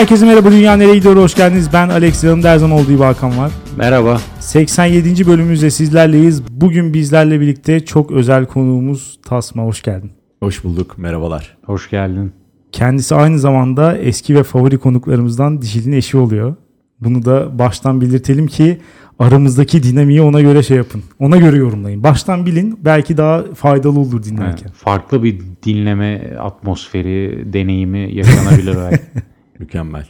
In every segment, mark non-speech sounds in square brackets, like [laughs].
Herkese merhaba Dünya Nereye Gidiyor hoş geldiniz. Ben Alex yanımda her zaman olduğu gibi Hakan var. Merhaba. 87. bölümümüzde sizlerleyiz. Bugün bizlerle birlikte çok özel konuğumuz Tasma hoş geldin. Hoş bulduk. Merhabalar. Hoş geldin. Kendisi aynı zamanda eski ve favori konuklarımızdan Dişil'in eşi oluyor. Bunu da baştan belirtelim ki aramızdaki dinamiği ona göre şey yapın. Ona göre yorumlayın. Baştan bilin belki daha faydalı olur dinlerken. Evet, farklı bir dinleme atmosferi, deneyimi yaşanabilir belki. [laughs] Mükemmel.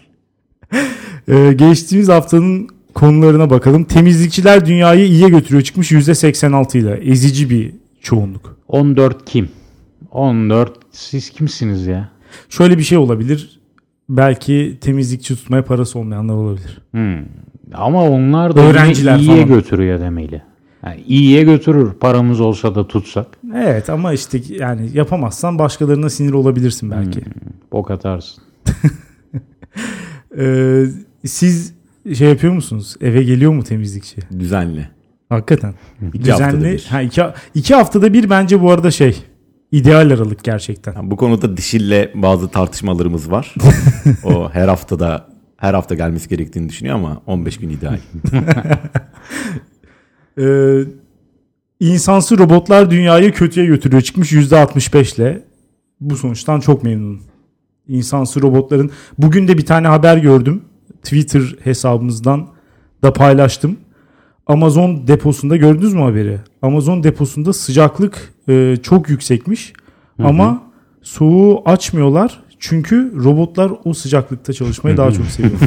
Ee, geçtiğimiz haftanın konularına bakalım. Temizlikçiler dünyayı iyiye götürüyor çıkmış %86 ile. Ezici bir çoğunluk. 14 kim? 14 siz kimsiniz ya? Şöyle bir şey olabilir. Belki temizlikçi tutmaya parası olmayanlar olabilir. Hmm. Ama onlar da Öğrenciler iyiye falan. götürüyor demeli. Yani iyiye götürür paramız olsa da tutsak. Evet ama işte yani yapamazsan başkalarına sinir olabilirsin belki. Bok atarsın. [laughs] Ee, siz şey yapıyor musunuz? Eve geliyor mu temizlikçi? Düzenli. Hakikaten. İki haftada Düzenli. bir. Ha, iki, iki haftada bir bence bu arada şey. ideal aralık gerçekten. Yani bu konuda dişille bazı tartışmalarımız var. [laughs] o her haftada her hafta gelmesi gerektiğini düşünüyor ama 15 gün ideal. [laughs] Ee, insansı robotlar dünyayı kötüye götürüyor çıkmış %65 ile. Bu sonuçtan çok memnunum. İnsansı robotların bugün de bir tane haber gördüm. Twitter hesabımızdan da paylaştım. Amazon deposunda gördünüz mü haberi? Amazon deposunda sıcaklık e, çok yüksekmiş ama soğuğu açmıyorlar. Çünkü robotlar o sıcaklıkta çalışmayı daha çok seviyor.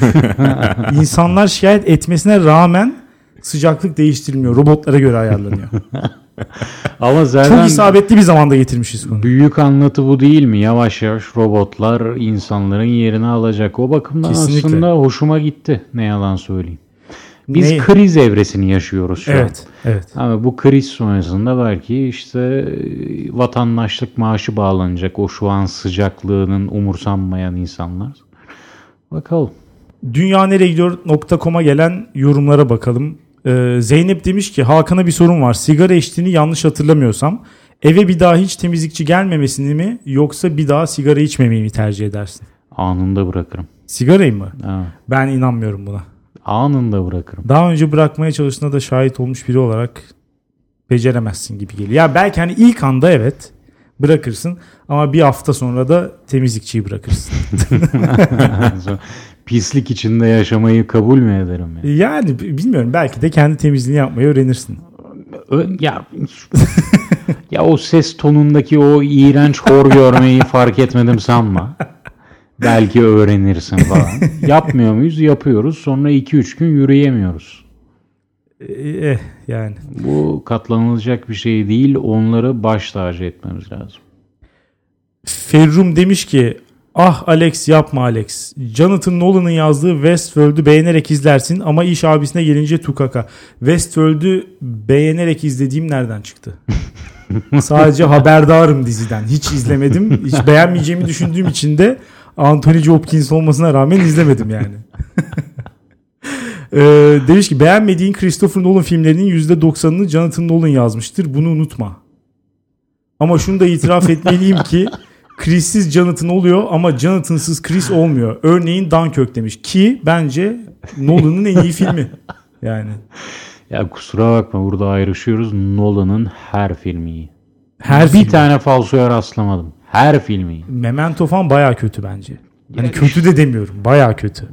İnsanlar şikayet etmesine rağmen sıcaklık değiştirilmiyor. Robotlara göre ayarlanıyor. [laughs] Ama Çok zaten isabetli bir zamanda getirmişiz konuyu. büyük anlatı bu değil mi? Yavaş yavaş robotlar insanların yerini alacak. O bakımdan Kesinlikle. aslında hoşuma gitti. Ne yalan söyleyeyim. Biz Ne- kriz evresini yaşıyoruz şu an. Evet, evet. Ama bu kriz sonrasında belki işte e, vatandaşlık maaşı bağlanacak o şu an sıcaklığının umursanmayan insanlar. Bakalım. Dünyaneregidiyor.com'a gelen yorumlara bakalım. Ee, Zeynep demiş ki Hakan'a bir sorun var. Sigara içtiğini yanlış hatırlamıyorsam eve bir daha hiç temizlikçi gelmemesini mi yoksa bir daha sigara içmemeyi mi tercih edersin? Anında bırakırım. Sigarayı mı? Ha, Ben inanmıyorum buna. anında bırakırım. Daha önce bırakmaya çalıştığına da şahit olmuş biri olarak beceremezsin gibi geliyor. Ya belki hani ilk anda evet bırakırsın ama bir hafta sonra da temizlikçiyi bırakırsın. [laughs] [laughs] Pislik içinde yaşamayı kabul mü ederim? Ya? Yani b- bilmiyorum belki de kendi temizliğini yapmayı öğrenirsin. Ö- ya, ya o ses tonundaki o iğrenç hor görmeyi fark etmedim sanma. Belki öğrenirsin falan. Yapmıyor muyuz? Yapıyoruz. Sonra 2-3 gün yürüyemiyoruz. Eh, eh, yani. Bu katlanılacak bir şey değil. Onları baş tacı etmemiz lazım. Ferrum demiş ki ah Alex yapma Alex. Jonathan Nolan'ın yazdığı Westworld'ü beğenerek izlersin ama iş abisine gelince tukaka. Westworld'ü beğenerek izlediğim nereden çıktı? [laughs] Sadece haberdarım diziden. Hiç izlemedim. Hiç beğenmeyeceğimi düşündüğüm için de Anthony Hopkins olmasına rağmen izlemedim yani. [laughs] Ee, demiş ki beğenmediğin Christopher Nolan filmlerinin %90'ını Jonathan Nolan yazmıştır. Bunu unutma. Ama şunu da itiraf etmeliyim ki Chris'siz Jonathan oluyor ama Jonathan'sız Chris olmuyor. Örneğin Dunkirk demiş ki bence Nolan'ın en iyi filmi. Yani Ya kusura bakma burada ayrışıyoruz. Nolan'ın her filmi iyi. her bir film. tane falsoya rastlamadım. Her filmi iyi. Memento falan baya kötü bence. Hani Ya kötü de demiyorum. Baya kötü.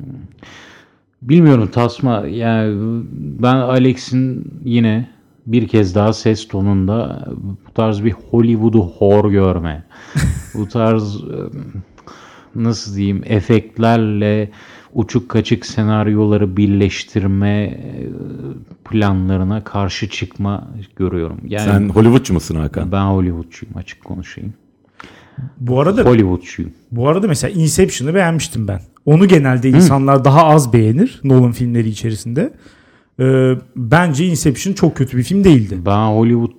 Bilmiyorum Tasma. Yani ben Alex'in yine bir kez daha ses tonunda bu tarz bir Hollywood'u hor görme. [laughs] bu tarz nasıl diyeyim efektlerle uçuk kaçık senaryoları birleştirme planlarına karşı çıkma görüyorum. Yani Sen Hollywoodçu musun Hakan? ben Hollywoodçuyum açık konuşayım. Bu arada Hollywoodçuyum. bu arada mesela Inception'ı beğenmiştim ben. Onu genelde insanlar daha az beğenir Nolan filmleri içerisinde. Ee, bence Inception çok kötü bir film değildi. Ben Hollywood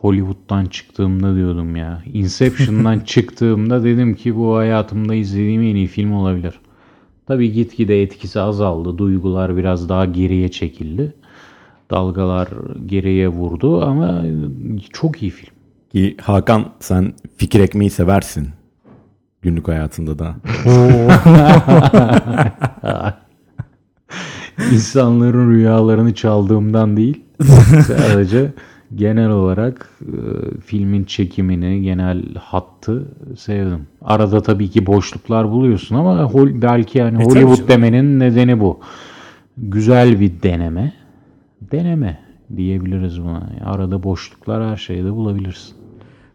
Hollywood'dan çıktığımda diyordum ya. Inception'dan [laughs] çıktığımda dedim ki bu hayatımda izlediğim en iyi film olabilir. Tabii gitgide etkisi azaldı. Duygular biraz daha geriye çekildi. Dalgalar geriye vurdu ama çok iyi film. Ki Hakan sen fikir ekmeği seversin. Günlük hayatında da. [laughs] [laughs] İnsanların rüyalarını çaldığımdan değil. [laughs] Sadece genel olarak e, filmin çekimini, genel hattı sevdim. Arada tabii ki boşluklar buluyorsun ama hol- belki yani tabii Hollywood demenin nedeni bu. Güzel bir deneme. Deneme diyebiliriz buna. Arada boşluklar her şeyde bulabilirsin.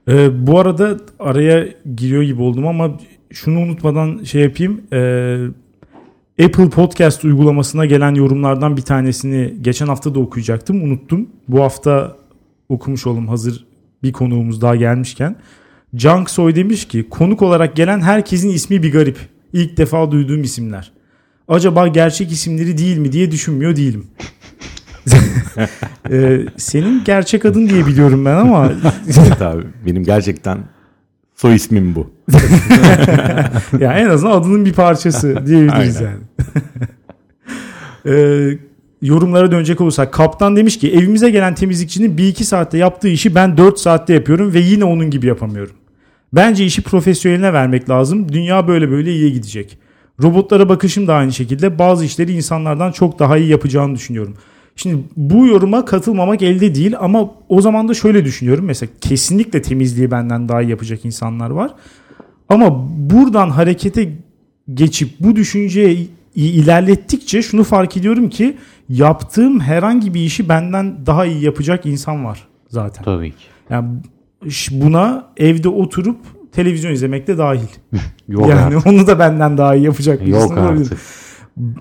Ee, bu arada araya giriyor gibi oldum ama şunu unutmadan şey yapayım. Ee, Apple Podcast uygulamasına gelen yorumlardan bir tanesini geçen hafta da okuyacaktım. Unuttum. Bu hafta okumuş oldum hazır bir konuğumuz daha gelmişken. Junk Soy demiş ki konuk olarak gelen herkesin ismi bir garip. İlk defa duyduğum isimler. Acaba gerçek isimleri değil mi diye düşünmüyor değilim. [laughs] Ee, senin gerçek adın diye biliyorum ben ama [laughs] evet abi benim gerçekten soy ismim bu. [laughs] ya en azından adının bir parçası diyebiliriz yani. [laughs] Ee, yorumlara dönecek olursak kaptan demiş ki evimize gelen temizlikçinin 1-2 saatte yaptığı işi ben 4 saatte yapıyorum ve yine onun gibi yapamıyorum. Bence işi profesyoneline vermek lazım. Dünya böyle böyle iyiye gidecek. Robotlara bakışım da aynı şekilde bazı işleri insanlardan çok daha iyi yapacağını düşünüyorum. Şimdi bu yoruma katılmamak elde değil ama o zaman da şöyle düşünüyorum. Mesela kesinlikle temizliği benden daha iyi yapacak insanlar var. Ama buradan harekete geçip bu düşünceyi ilerlettikçe şunu fark ediyorum ki yaptığım herhangi bir işi benden daha iyi yapacak insan var zaten. Tabii ki. Yani buna evde oturup televizyon izlemek de dahil. [laughs] Yok yani artık. onu da benden daha iyi yapacak bir Yok insan olabilir. artık.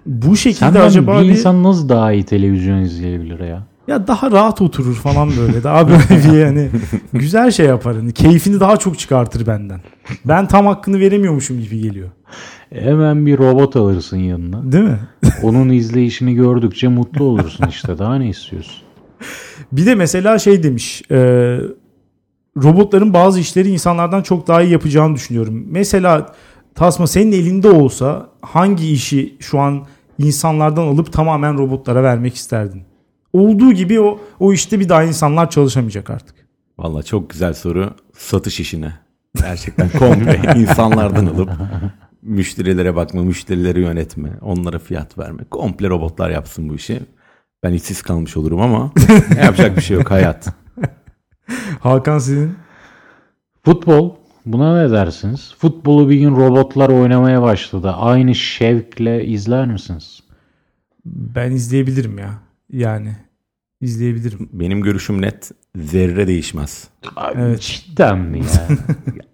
Bu şekilde Senden acaba bir insan nasıl daha iyi televizyon izleyebilir ya? ya daha rahat oturur falan böyle. Daha böyle [laughs] bir yani güzel şey yapar. Hani keyfini daha çok çıkartır benden. Ben tam hakkını veremiyormuşum gibi geliyor. Hemen bir robot alırsın yanına. Değil mi? [laughs] Onun izleyişini gördükçe mutlu olursun işte. Daha ne istiyorsun? Bir de mesela şey demiş. e, robotların bazı işleri insanlardan çok daha iyi yapacağını düşünüyorum. Mesela Tasma senin elinde olsa hangi işi şu an insanlardan alıp tamamen robotlara vermek isterdin? Olduğu gibi o, o işte bir daha insanlar çalışamayacak artık. Valla çok güzel soru. Satış işine. Gerçekten komple [laughs] insanlardan alıp müşterilere bakma, müşterileri yönetme, onlara fiyat verme. Komple robotlar yapsın bu işi. Ben işsiz kalmış olurum ama [laughs] yapacak bir şey yok hayat. Hakan senin Futbol. Buna ne dersiniz? Futbolu bir gün robotlar oynamaya başladı. Aynı şevkle izler misiniz? ben izleyebilirim ya. Yani izleyebilirim. Benim görüşüm net. Zerre değişmez. Evet. Cidden mi ya? [laughs]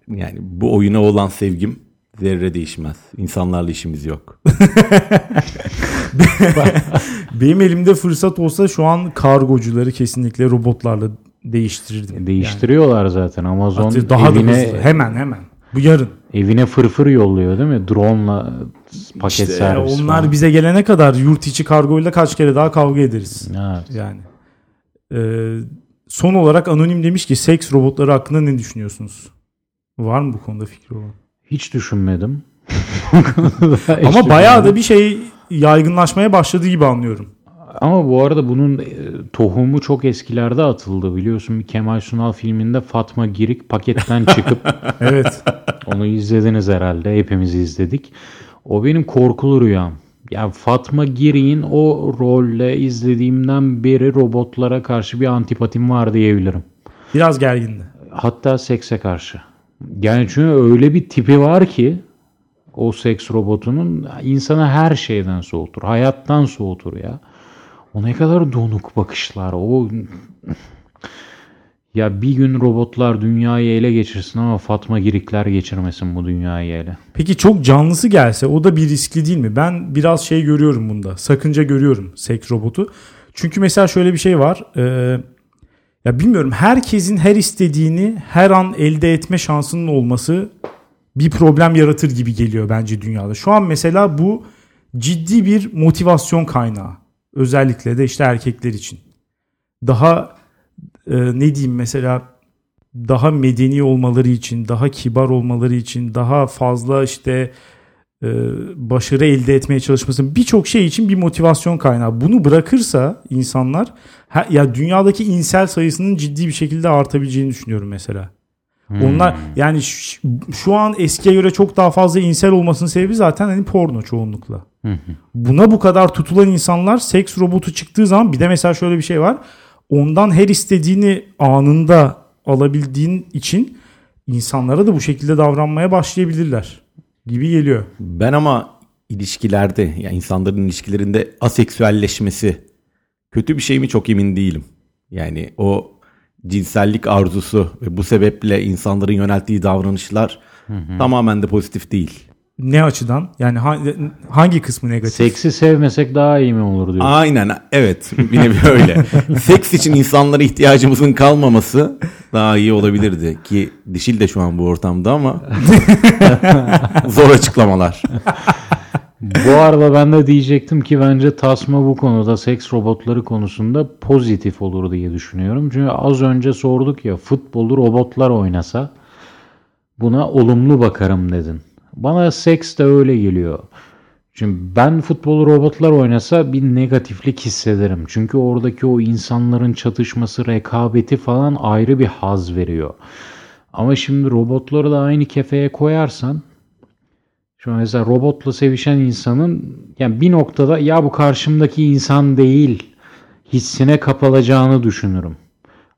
Yani bu oyuna olan sevgim zerre değişmez. İnsanlarla işimiz yok. [laughs] Benim elimde fırsat olsa şu an kargocuları kesinlikle robotlarla değiştirirdim. Değiştiriyorlar zaten. Amazon Yani daha da evine, hızlı. Hemen hemen. Bu yarın. evine fırfır yolluyor değil mi? Drone'la paket İşte servis onlar falan. bize gelene kadar yurt içi kargoyla kaç kere daha kavga ederiz. Evet. Yani. Ee, son olarak anonim demiş ki seks robotları hakkında ne düşünüyorsunuz? Var mı bu konuda fikri olan? Hiç düşünmedim. [laughs] Ama bayağı da bir şey yaygınlaşmaya başladı gibi anlıyorum. Ama bu arada bunun e, tohumu çok eskilerde atıldı biliyorsun. Bir Kemal Sunal filminde Fatma Girik paketten çıkıp [laughs] Evet. onu izlediniz herhalde. Hepimiz izledik. O benim korkulu rüyam. Yani Fatma Girik'in o rolle izlediğimden beri robotlara karşı bir antipatim var diyebilirim. Biraz gergindi. Hatta sekse karşı. Yani çünkü öyle bir tipi var ki o seks robotunun insanı her şeyden soğutur. Hayattan soğutur ya. O ne kadar donuk bakışlar. O ya bir gün robotlar dünyayı ele geçirsin ama Fatma Girikler geçirmesin bu dünyayı ele. Peki çok canlısı gelse o da bir riskli değil mi? Ben biraz şey görüyorum bunda. Sakınca görüyorum seks robotu. Çünkü mesela şöyle bir şey var. Ee, ya bilmiyorum herkesin her istediğini her an elde etme şansının olması bir problem yaratır gibi geliyor bence dünyada. Şu an mesela bu ciddi bir motivasyon kaynağı. Özellikle de işte erkekler için. Daha e, ne diyeyim mesela daha medeni olmaları için, daha kibar olmaları için, daha fazla işte e, başarı elde etmeye çalışması birçok şey için bir motivasyon kaynağı. Bunu bırakırsa insanlar ha- ya dünyadaki insel sayısının ciddi bir şekilde artabileceğini düşünüyorum mesela. Onlar yani ş- şu an eskiye göre çok daha fazla insel olmasının sebebi zaten hani porno çoğunlukla. Buna bu kadar tutulan insanlar seks robotu çıktığı zaman bir de mesela şöyle bir şey var. Ondan her istediğini anında alabildiğin için insanlara da bu şekilde davranmaya başlayabilirler gibi geliyor. Ben ama ilişkilerde yani insanların ilişkilerinde aseksüelleşmesi kötü bir şey mi çok emin değilim. Yani o cinsellik arzusu ve bu sebeple insanların yönelttiği davranışlar tamamen de pozitif değil. Ne açıdan? Yani ha- hangi kısmı negatif? Seksi sevmesek daha iyi mi olur diyor. Aynen evet bir nevi öyle. Seks için insanlara ihtiyacımızın kalmaması daha iyi olabilirdi ki Dişil de şu an bu ortamda ama [laughs] zor açıklamalar. Bu arada ben de diyecektim ki bence Tasma bu konuda seks robotları konusunda pozitif olur diye düşünüyorum. Çünkü az önce sorduk ya futbolu robotlar oynasa buna olumlu bakarım dedin. Bana seks de öyle geliyor. Çünkü ben futbolu robotlar oynasa bir negatiflik hissederim. Çünkü oradaki o insanların çatışması, rekabeti falan ayrı bir haz veriyor. Ama şimdi robotları da aynı kefeye koyarsan an mesela robotla sevişen insanın yani bir noktada ya bu karşımdaki insan değil hissine kapılacağını düşünürüm.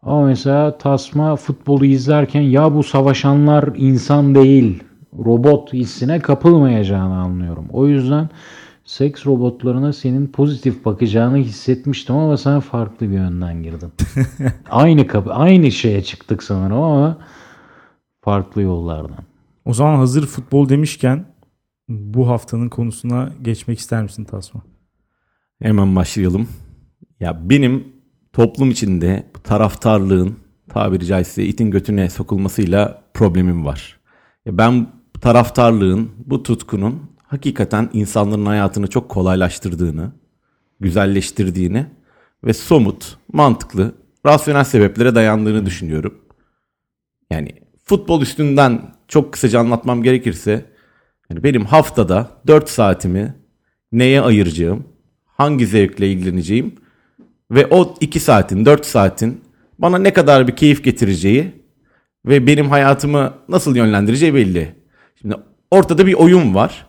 Ama mesela Tasma futbolu izlerken ya bu savaşanlar insan değil robot hissine kapılmayacağını anlıyorum. O yüzden seks robotlarına senin pozitif bakacağını hissetmiştim ama sen farklı bir yönden girdin. [laughs] aynı kapı, aynı şeye çıktık sanırım ama farklı yollardan. O zaman hazır futbol demişken bu haftanın konusuna geçmek ister misin Tasma? Hemen başlayalım. Ya benim toplum içinde taraftarlığın tabiri caizse itin götüne sokulmasıyla problemim var. Ya ben taraftarlığın, bu tutkunun hakikaten insanların hayatını çok kolaylaştırdığını, güzelleştirdiğini ve somut, mantıklı, rasyonel sebeplere dayandığını düşünüyorum. Yani futbol üstünden çok kısaca anlatmam gerekirse yani benim haftada 4 saatimi neye ayıracağım, hangi zevkle ilgileneceğim ve o 2 saatin, 4 saatin bana ne kadar bir keyif getireceği ve benim hayatımı nasıl yönlendireceği belli. Şimdi ortada bir oyun var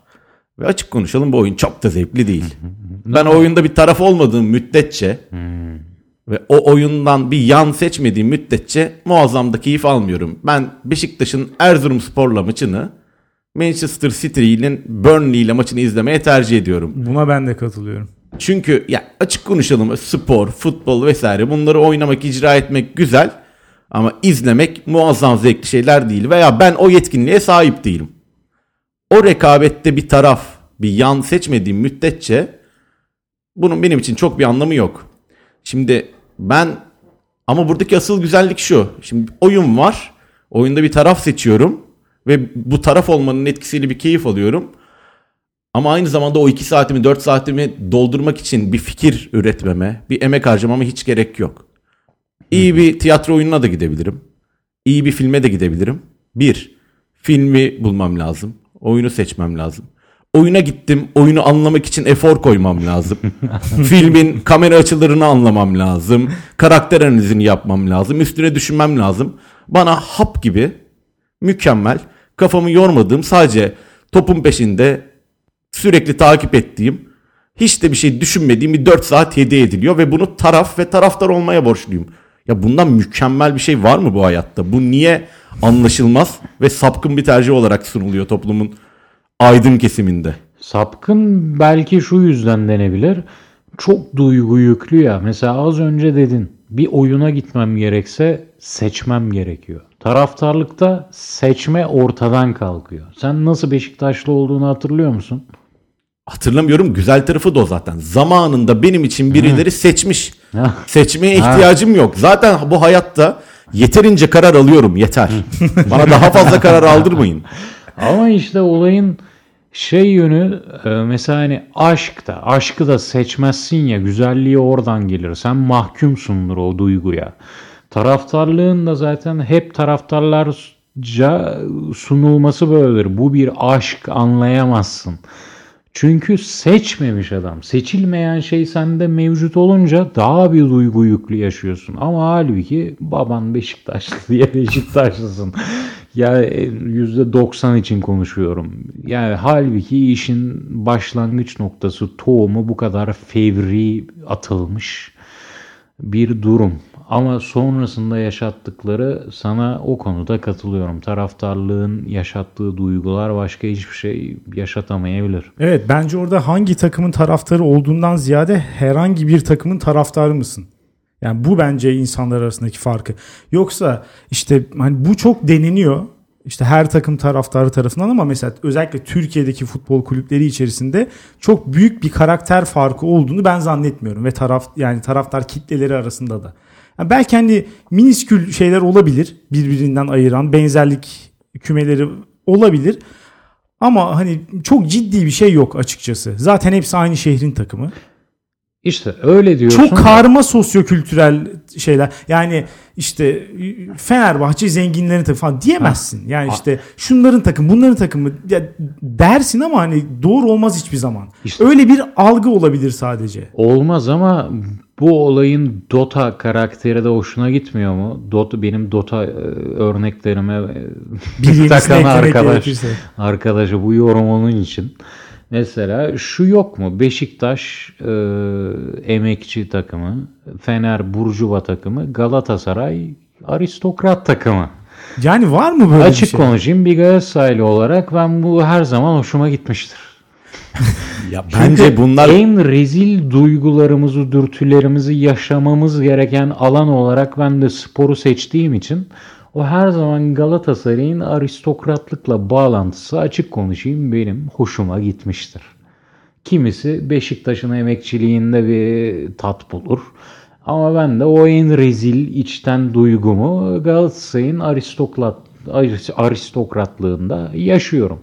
ve açık konuşalım bu oyun çok da zevkli değil. [laughs] ben o oyunda bir taraf olmadığım müddetçe ve o oyundan bir yan seçmediğim müddetçe muazzam da keyif almıyorum. Ben Beşiktaş'ın Erzurumspor'la maçını Manchester City'nin Burnley ile maçını izlemeye tercih ediyorum. Buna ben de katılıyorum. Çünkü ya açık konuşalım spor, futbol vesaire bunları oynamak, icra etmek güzel ama izlemek muazzam zevkli şeyler değil veya ben o yetkinliğe sahip değilim. O rekabette bir taraf, bir yan seçmediğim müddetçe bunun benim için çok bir anlamı yok. Şimdi ben ama buradaki asıl güzellik şu. Şimdi oyun var. Oyunda bir taraf seçiyorum ve bu taraf olmanın etkisiyle bir keyif alıyorum. Ama aynı zamanda o 2 saatimi 4 saatimi doldurmak için bir fikir üretmeme, bir emek harcamama hiç gerek yok. İyi bir tiyatro oyununa da gidebilirim. İyi bir filme de gidebilirim. Bir, filmi bulmam lazım. Oyunu seçmem lazım. Oyuna gittim. Oyunu anlamak için efor koymam lazım. [laughs] Filmin kamera açılarını anlamam lazım. Karakter analizini yapmam lazım. Üstüne düşünmem lazım. Bana hap gibi mükemmel, kafamı yormadığım, sadece topun peşinde sürekli takip ettiğim, hiç de bir şey düşünmediğim bir 4 saat hediye ediliyor ve bunu taraf ve taraftar olmaya borçluyum. Ya bundan mükemmel bir şey var mı bu hayatta? Bu niye anlaşılmaz ve sapkın bir tercih olarak sunuluyor toplumun aydın kesiminde? Sapkın belki şu yüzden denebilir. Çok duygu yüklü ya. Mesela az önce dedin bir oyuna gitmem gerekse seçmem gerekiyor. Taraftarlıkta seçme ortadan kalkıyor. Sen nasıl Beşiktaşlı olduğunu hatırlıyor musun? Hatırlamıyorum güzel tarafı da o zaten. Zamanında benim için birileri seçmiş. Seçmeye ihtiyacım yok. Zaten bu hayatta yeterince karar alıyorum yeter. Bana daha fazla karar [laughs] aldırmayın. Ama işte olayın şey yönü e, mesela hani aşk da aşkı da seçmezsin ya güzelliği oradan gelir. Sen mahkumsundur o duyguya. Taraftarlığın da zaten hep taraftarlarca sunulması böyledir. Bu bir aşk anlayamazsın. Çünkü seçmemiş adam. Seçilmeyen şey sende mevcut olunca daha bir duygu yüklü yaşıyorsun. Ama halbuki baban Beşiktaşlı diye Beşiktaşlısın. ya %90 için konuşuyorum. Yani halbuki işin başlangıç noktası tohumu bu kadar fevri atılmış bir durum. Ama sonrasında yaşattıkları sana o konuda katılıyorum. Taraftarlığın yaşattığı duygular başka hiçbir şey yaşatamayabilir. Evet bence orada hangi takımın taraftarı olduğundan ziyade herhangi bir takımın taraftarı mısın? Yani bu bence insanlar arasındaki farkı. Yoksa işte hani bu çok deneniyor. İşte her takım taraftarı tarafından ama mesela özellikle Türkiye'deki futbol kulüpleri içerisinde çok büyük bir karakter farkı olduğunu ben zannetmiyorum ve taraf yani taraftar kitleleri arasında da. Yani belki hani miniskül şeyler olabilir birbirinden ayıran benzerlik kümeleri olabilir. Ama hani çok ciddi bir şey yok açıkçası. Zaten hepsi aynı şehrin takımı. İşte öyle diyorsun. Çok karma sosyokültürel şeyler. Yani işte Fenerbahçe zenginlerin takımı falan diyemezsin. Yani işte şunların takım, bunların takımı dersin ama hani doğru olmaz hiçbir zaman. İşte- Öyle bir algı olabilir sadece. Olmaz ama bu olayın Dota karakteri de hoşuna gitmiyor mu? Dota benim Dota e, örneklerime e, Bir [laughs] takan arkadaş gerekirse. arkadaşa bu yorum onun için. Mesela şu yok mu? Beşiktaş e, emekçi takımı, Fener Burjuva takımı, Galatasaray aristokrat takımı. Yani var mı böyle Açık bir şey? konuşayım bir Galatasaraylı olarak ben bu her zaman hoşuma gitmiştir. [laughs] Ya bence bunlar En rezil duygularımızı, dürtülerimizi yaşamamız gereken alan olarak ben de sporu seçtiğim için o her zaman Galatasaray'ın aristokratlıkla bağlantısı açık konuşayım benim hoşuma gitmiştir. Kimisi Beşiktaş'ın emekçiliğinde bir tat bulur. Ama ben de o en rezil içten duygumu Galatasaray'ın aristokrat, aristokratlığında yaşıyorum.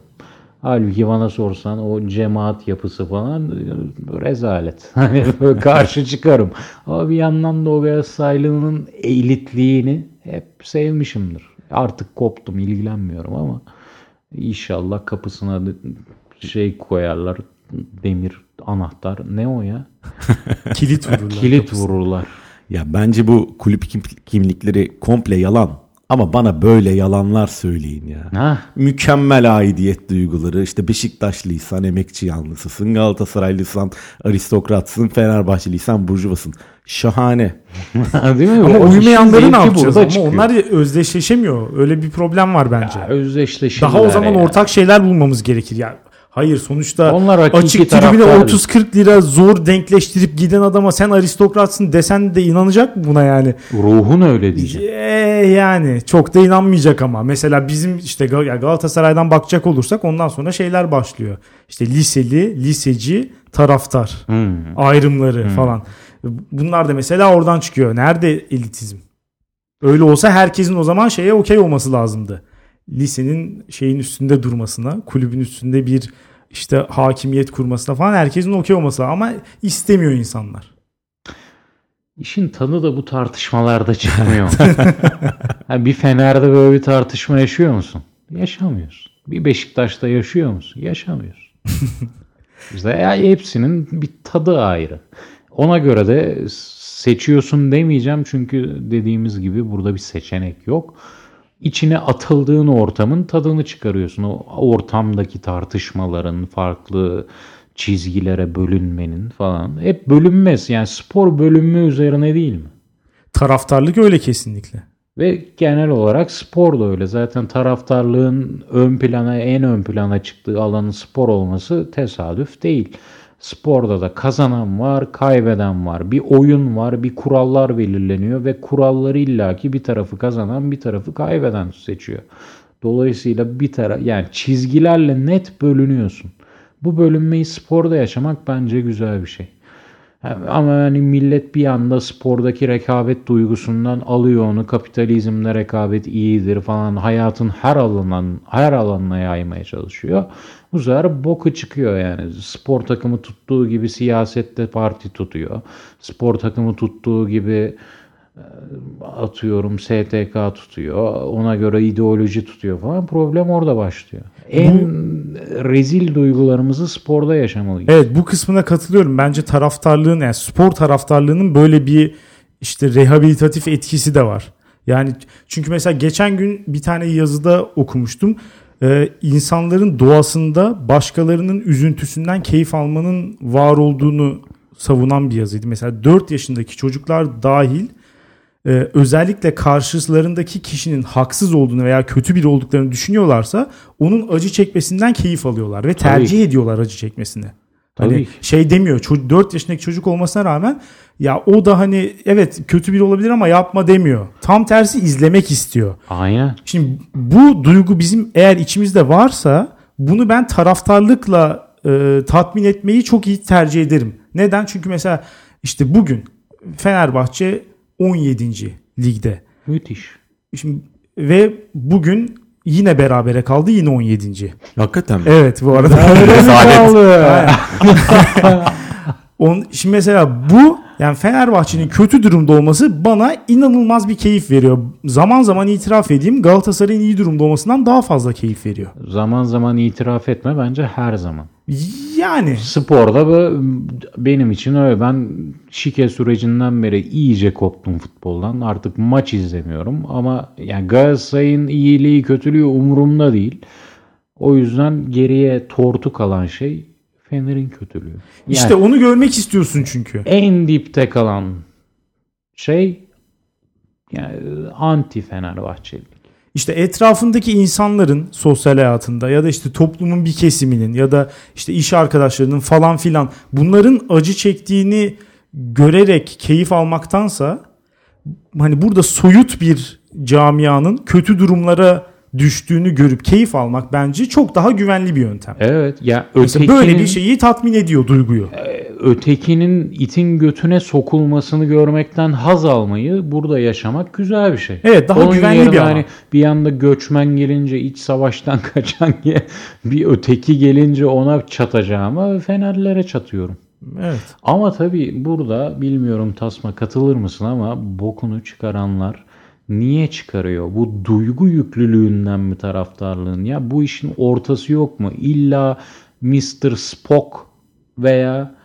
Halbuki bana sorsan o cemaat yapısı falan rezalet. [laughs] Hani böyle karşı çıkarım. Ama bir yandan da o Galatasaraylının elitliğini hep sevmişimdir. Artık koptum ilgilenmiyorum ama inşallah kapısına şey koyarlar demir anahtar ne o ya [laughs] Kilit vururlar. kilit kapısına. vururlar. ya bence bu kulüp kim- kimlikleri komple yalan. Ama bana böyle yalanlar söyleyin ya. Ha Mükemmel aidiyet duyguları. İşte Beşiktaşlıysan emekçi yanlısısın. Galatasaraylıysan aristokratsın. Fenerbahçeliysen burjuvasın. Şahane. [laughs] değil mi? Ama uymayanları ne yapacağız? Ama çıkıyor. onlar özdeşleşemiyor. Öyle bir problem var bence. Ya özdeşleşirler Daha o zaman ya. ortak şeyler bulmamız gerekir. Ya hayır sonuçta Onlar açık tribüne taraftar 30-40 lira zor denkleştirip giden adama sen aristokratsın desen de inanacak mı buna yani? Ruhun öyle diyecek. Ee, yani çok da inanmayacak ama. Mesela bizim işte Galatasaray'dan bakacak olursak ondan sonra şeyler başlıyor. İşte liseli, liseci, taraftar Hmm. ayrımları falan. Bunlar da mesela oradan çıkıyor. Nerede elitizm? Öyle olsa herkesin o zaman şeye okey olması lazımdı. Lisenin şeyin üstünde durmasına, kulübün üstünde bir işte hakimiyet kurmasına falan herkesin okey olması. Ama istemiyor insanlar. İşin tadı da bu tartışmalarda [laughs] çıkmıyor. Bir Fener'de böyle bir tartışma yaşıyor musun? Yaşamıyorsun. Bir Beşiktaş'ta yaşıyor musun? Yaşamıyorsun. [laughs] işte ya hepsinin bir tadı ayrı. Ona göre de seçiyorsun demeyeceğim çünkü dediğimiz gibi burada bir seçenek yok. İçine atıldığın ortamın tadını çıkarıyorsun. O ortamdaki tartışmaların, farklı çizgilere bölünmenin falan. Hep bölünmez. Yani spor bölünme üzerine değil mi? Taraftarlık öyle kesinlikle. Ve genel olarak spor da öyle. Zaten taraftarlığın ön plana, en ön plana çıktığı alanın spor olması tesadüf değil. Sporda da kazanan var, kaybeden var. Bir oyun var, bir kurallar belirleniyor ve kuralları illaki bir tarafı kazanan, bir tarafı kaybeden seçiyor. Dolayısıyla bir taraf yani çizgilerle net bölünüyorsun. Bu bölünmeyi sporda yaşamak bence güzel bir şey. Ama yani millet bir anda spordaki rekabet duygusundan alıyor onu. Kapitalizmde rekabet iyidir falan. Hayatın her alanından her alanına yaymaya çalışıyor. Bu sefer boku çıkıyor yani. Spor takımı tuttuğu gibi siyasette parti tutuyor. Spor takımı tuttuğu gibi atıyorum STK tutuyor. Ona göre ideoloji tutuyor falan. Problem orada başlıyor. En rezil duygularımızı sporda yaşamalıyız. Evet bu kısmına katılıyorum. Bence taraftarlığın yani spor taraftarlığının böyle bir işte rehabilitatif etkisi de var. Yani çünkü mesela geçen gün bir tane yazıda okumuştum. Ee, insanların doğasında başkalarının üzüntüsünden keyif almanın var olduğunu savunan bir yazıydı. Mesela 4 yaşındaki çocuklar dahil e, özellikle karşılarındaki kişinin haksız olduğunu veya kötü biri olduklarını düşünüyorlarsa onun acı çekmesinden keyif alıyorlar ve tercih ediyorlar acı çekmesini. Hani Tabii ki. şey demiyor. ço- 4 yaşındaki çocuk olmasına rağmen ya o da hani evet kötü biri olabilir ama yapma demiyor. Tam tersi izlemek istiyor. Aynen. Şimdi bu duygu bizim eğer içimizde varsa bunu ben taraftarlıkla e, tatmin etmeyi çok iyi tercih ederim. Neden? Çünkü mesela işte bugün Fenerbahçe 17. ligde. Müthiş. Şimdi, ve bugün yine berabere kaldı yine 17. Hakikaten mi? Evet bu arada. Rezalet. [laughs] On, şimdi mesela bu yani Fenerbahçe'nin kötü durumda olması bana inanılmaz bir keyif veriyor. Zaman zaman itiraf edeyim Galatasaray'ın iyi durumda olmasından daha fazla keyif veriyor. Zaman zaman itiraf etme bence her zaman. Yani Sporda bu benim için öyle. Ben şike sürecinden beri iyice koptum futboldan. Artık maç izlemiyorum ama yani Galatasaray'ın iyiliği kötülüğü umurumda değil. O yüzden geriye tortu kalan şey Fener'in kötülüğü. Yani işte onu görmek istiyorsun çünkü. en dipte kalan şey yani anti Fenerbahçelilik. İşte etrafındaki insanların sosyal hayatında ya da işte toplumun bir kesiminin ya da işte iş arkadaşlarının falan filan bunların acı çektiğini görerek keyif almaktansa hani burada soyut bir camianın kötü durumlara düştüğünü görüp keyif almak bence çok daha güvenli bir yöntem. Evet ya Mesela ötekinin, böyle bir şeyi tatmin ediyor duyguyu. ötekinin itin götüne sokulmasını görmekten haz almayı burada yaşamak güzel bir şey. Evet, daha güvenli yerine bir hani bir yanda göçmen gelince iç savaştan [laughs] kaçan bir öteki gelince ona çatacağıma Fenerlere çatıyorum. Evet. Ama tabii burada bilmiyorum Tasma katılır mısın ama bokunu çıkaranlar niye çıkarıyor? Bu duygu yüklülüğünden mi taraftarlığın? Ya bu işin ortası yok mu? İlla Mr. Spock veya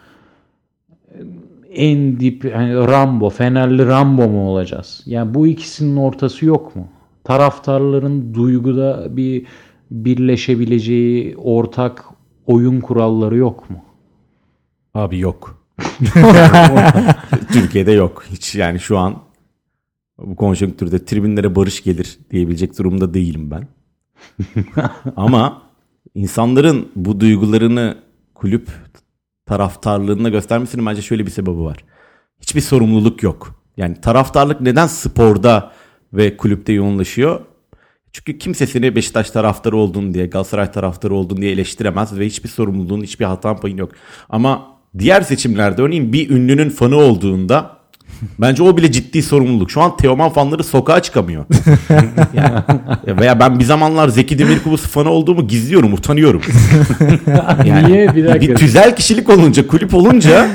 en dip hani Rambo, Fenerli Rambo mu olacağız? Yani bu ikisinin ortası yok mu? Taraftarların duyguda bir birleşebileceği ortak oyun kuralları yok mu? Abi yok. [laughs] Türkiye'de yok. Hiç yani şu an bu konjonktürde tribünlere barış gelir diyebilecek durumda değilim ben. [laughs] Ama insanların bu duygularını kulüp taraftarlığına göstermesinin bence şöyle bir sebebi var. Hiçbir sorumluluk yok. Yani taraftarlık neden sporda ve kulüpte yoğunlaşıyor? Çünkü kimse seni Beşiktaş taraftarı oldun diye, Galatasaray taraftarı oldun diye eleştiremez ve hiçbir sorumluluğun, hiçbir hatan payın yok. Ama diğer seçimlerde örneğin bir ünlünün fanı olduğunda bence o bile ciddi sorumluluk. Şu an Teoman fanları sokağa çıkamıyor. yani, [laughs] veya ben bir zamanlar Zeki Demirkubuz fanı olduğumu gizliyorum, utanıyorum. [laughs] Yani Niye? Bir dakika. bir tüzel kişilik olunca, kulüp olunca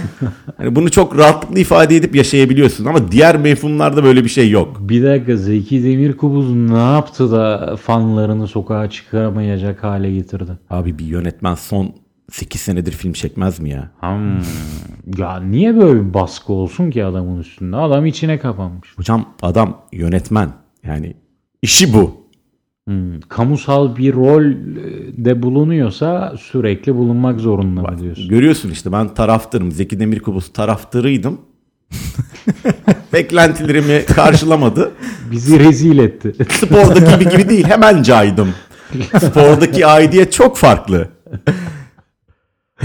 hani bunu çok rahatlıkla ifade edip yaşayabiliyorsun ama diğer mefhumlarda böyle bir şey yok. Bir dakika Zeki Demirkubuz ne yaptı da fanlarını sokağa çıkaramayacak hale getirdi? Abi bir yönetmen son 8 senedir film çekmez mi ya? Hmm. Ya niye böyle bir baskı olsun ki adamın üstünde? Adam içine kapanmış. Hocam adam yönetmen. Yani işi bu. Hmm. Kamusal bir rol de bulunuyorsa sürekli bulunmak zorunda mı diyorsun? Görüyorsun işte ben taraftarım. Zeki Demirkubuz taraftarıydım. [laughs] Beklentilerimi karşılamadı. Bizi rezil etti. [laughs] Spordaki gibi, gibi değil. Hemen caydım. Spordaki aidiyet çok farklı.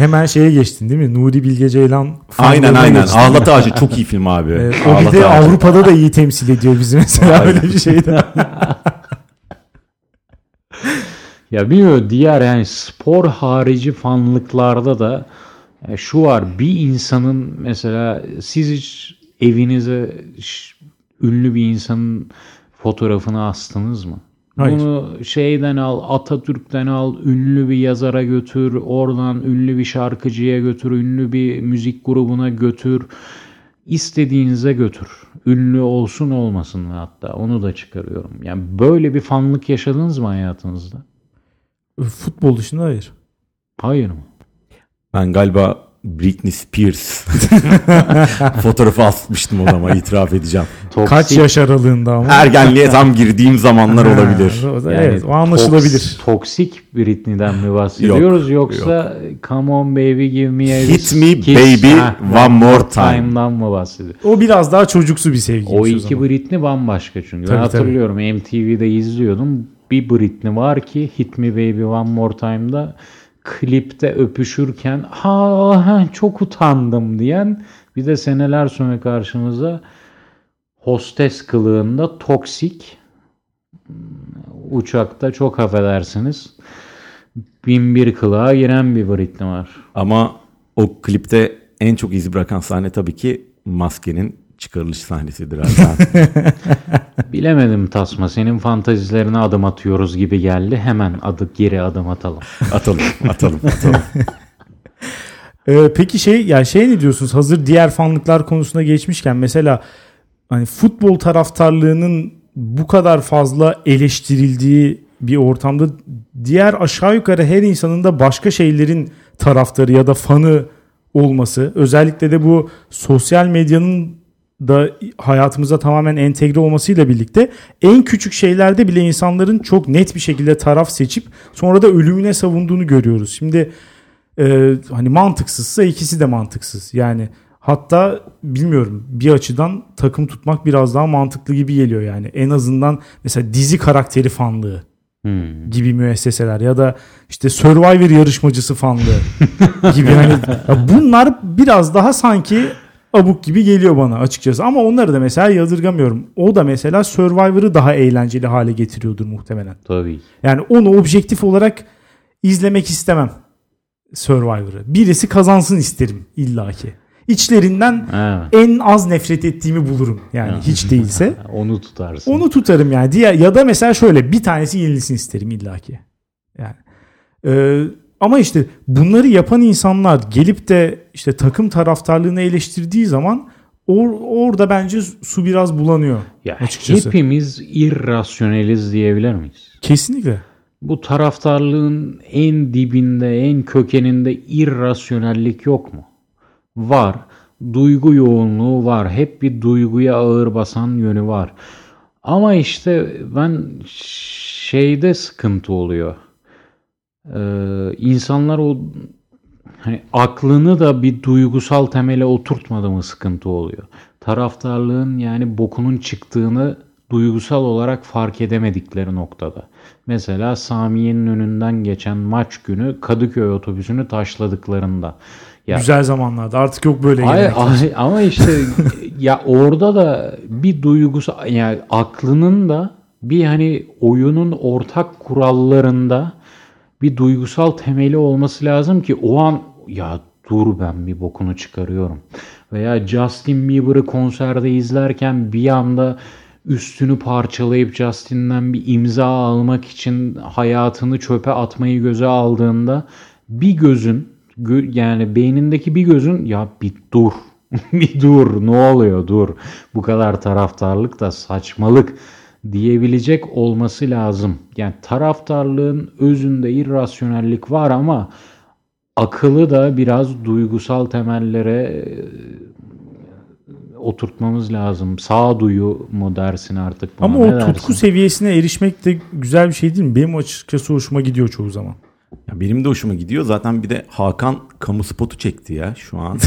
Hemen şeye geçtin değil mi? Nuri Bilge Ceylan Aynen aynen. geçtin. Ağlat Ağacı çok iyi film abi. Evet, o Ağlat bir de Ağacı. Avrupa'da da iyi temsil ediyor bizi mesela öyle bir şeyde. [laughs] Ya bilmiyorum diğer yani spor harici fanlıklarda da e, şu var bir insanın mesela siz hiç evinize ünlü bir insanın fotoğrafını astınız mı? Hayır. Bunu şeyden al, Atatürk'ten al, ünlü bir yazara götür, oradan ünlü bir şarkıcıya götür, ünlü bir müzik grubuna götür. istediğinize götür. Ünlü olsun olmasın hatta onu da çıkarıyorum. Yani böyle bir fanlık yaşadınız mı hayatınızda? Futbol dışında hayır. Hayır mı? Ben galiba Britney Spears [laughs] fotoğrafı asmıştım o zaman itiraf edeceğim. Toksik- Kaç yaş aralığında ama? Ergenliğe tam girdiğim zamanlar [laughs] olabilir. O Yani evet o anlaşılabilir. toks- toksik Britney'den mi bahsediyoruz yoksa Come on baby give me a Hit me, kiss, baby, ha, one more time. time'dan mı bahsediyoruz? O biraz daha çocuksu bir sevgi. O iki Britney bambaşka çünkü. Tabii, ben hatırlıyorum MTV'de izliyordum. Bir Britney var ki Hit Me Baby One More Time'da klipte öpüşürken ha, çok utandım diyen bir de seneler sonra karşımıza hostes kılığında toksik uçakta çok affedersiniz bin bir kılığa giren bir Britney var. Ama o klipte en çok iz bırakan sahne tabii ki maskenin çıkarılış sahnesidir zaten. [laughs] Bilemedim Tasma. Senin fantazilerine adım atıyoruz gibi geldi. Hemen adı geri adım atalım. [laughs] atalım, atalım, atalım. [laughs] Ee, peki şey yani şey ne diyorsunuz? Hazır diğer fanlıklar konusuna geçmişken mesela hani futbol taraftarlığının bu kadar fazla eleştirildiği bir ortamda diğer aşağı yukarı her insanın da başka şeylerin taraftarı ya da fanı olması özellikle de bu sosyal medyanın da hayatımıza tamamen entegre olmasıyla birlikte en küçük şeylerde bile insanların çok net bir şekilde taraf seçip sonra da ölümüne savunduğunu görüyoruz. Şimdi e, hani mantıksızsa ikisi de mantıksız. Yani hatta bilmiyorum bir açıdan takım tutmak biraz daha mantıklı gibi geliyor yani. En azından mesela dizi karakteri fanlığı Hmm. gibi müesseseler ya da işte Survivor yarışmacısı fanlığı gibi hani [laughs] bunlar biraz daha sanki abuk gibi geliyor bana açıkçası ama onları da mesela yadırgamıyorum. O da mesela Survivor'ı daha eğlenceli hale getiriyordur muhtemelen. Tabii. Yani onu objektif olarak izlemek istemem Survivor'ı. Birisi kazansın isterim illaki. İçlerinden Evet. en az nefret ettiğimi bulurum. Yani hiç değilse. [laughs] Onu tutarsın. Onu tutarım yani. Diğer ya da mesela şöyle bir tanesi yenilsin isterim illaki. Yani. Ee, ama işte bunları yapan insanlar gelip de işte takım taraftarlığını eleştirdiği zaman or- orada bence su biraz bulanıyor ya açıkçası. hepimiz irrasyoneliz diyebilir miyiz? Kesinlikle. Bu taraftarlığın en dibinde, en kökeninde irrasyonellik yok mu? Var. Duygu yoğunluğu var. Hep bir duyguya ağır basan yönü var. Ama işte ben şeyde sıkıntı oluyor. Ee, insanlar o hani aklını da bir duygusal temele oturtmadı mı sıkıntı oluyor. Taraftarlığın yani bokunun çıktığını duygusal olarak fark edemedikleri noktada. Mesela Samiye'nin önünden geçen maç günü Kadıköy otobüsünü taşladıklarında. Ya Güzel zamanlarda. Artık yok böyle Ay, gelenekler. ay- ama işte [laughs] ya orada da bir duygusal yani aklının da bir hani oyunun ortak kurallarında bir duygusal temeli olması lazım ki o an ya dur ben bir bokunu çıkarıyorum. Veya Justin Bieber'ı konserde izlerken bir anda üstünü parçalayıp Justin'den bir imza almak için hayatını çöpe atmayı göze aldığında bir gözün gö- yani beynindeki bir gözün ya bir dur [laughs] bir dur ne oluyor dur bu kadar taraftarlık da saçmalık diyebilecek olması lazım. Yani taraftarlığın özünde irrasyonellik var ama akıllı da biraz duygusal temellere e, oturtmamız lazım. Sağduyu mu dersin artık buna Ama ne o dersin? tutku seviyesine erişmek de güzel bir şey değil mi? Benim açıkçası hoşuma gidiyor çoğu zaman. Ya benim de hoşuma gidiyor. Zaten bir de Hakan kamu spotu çekti ya şu an.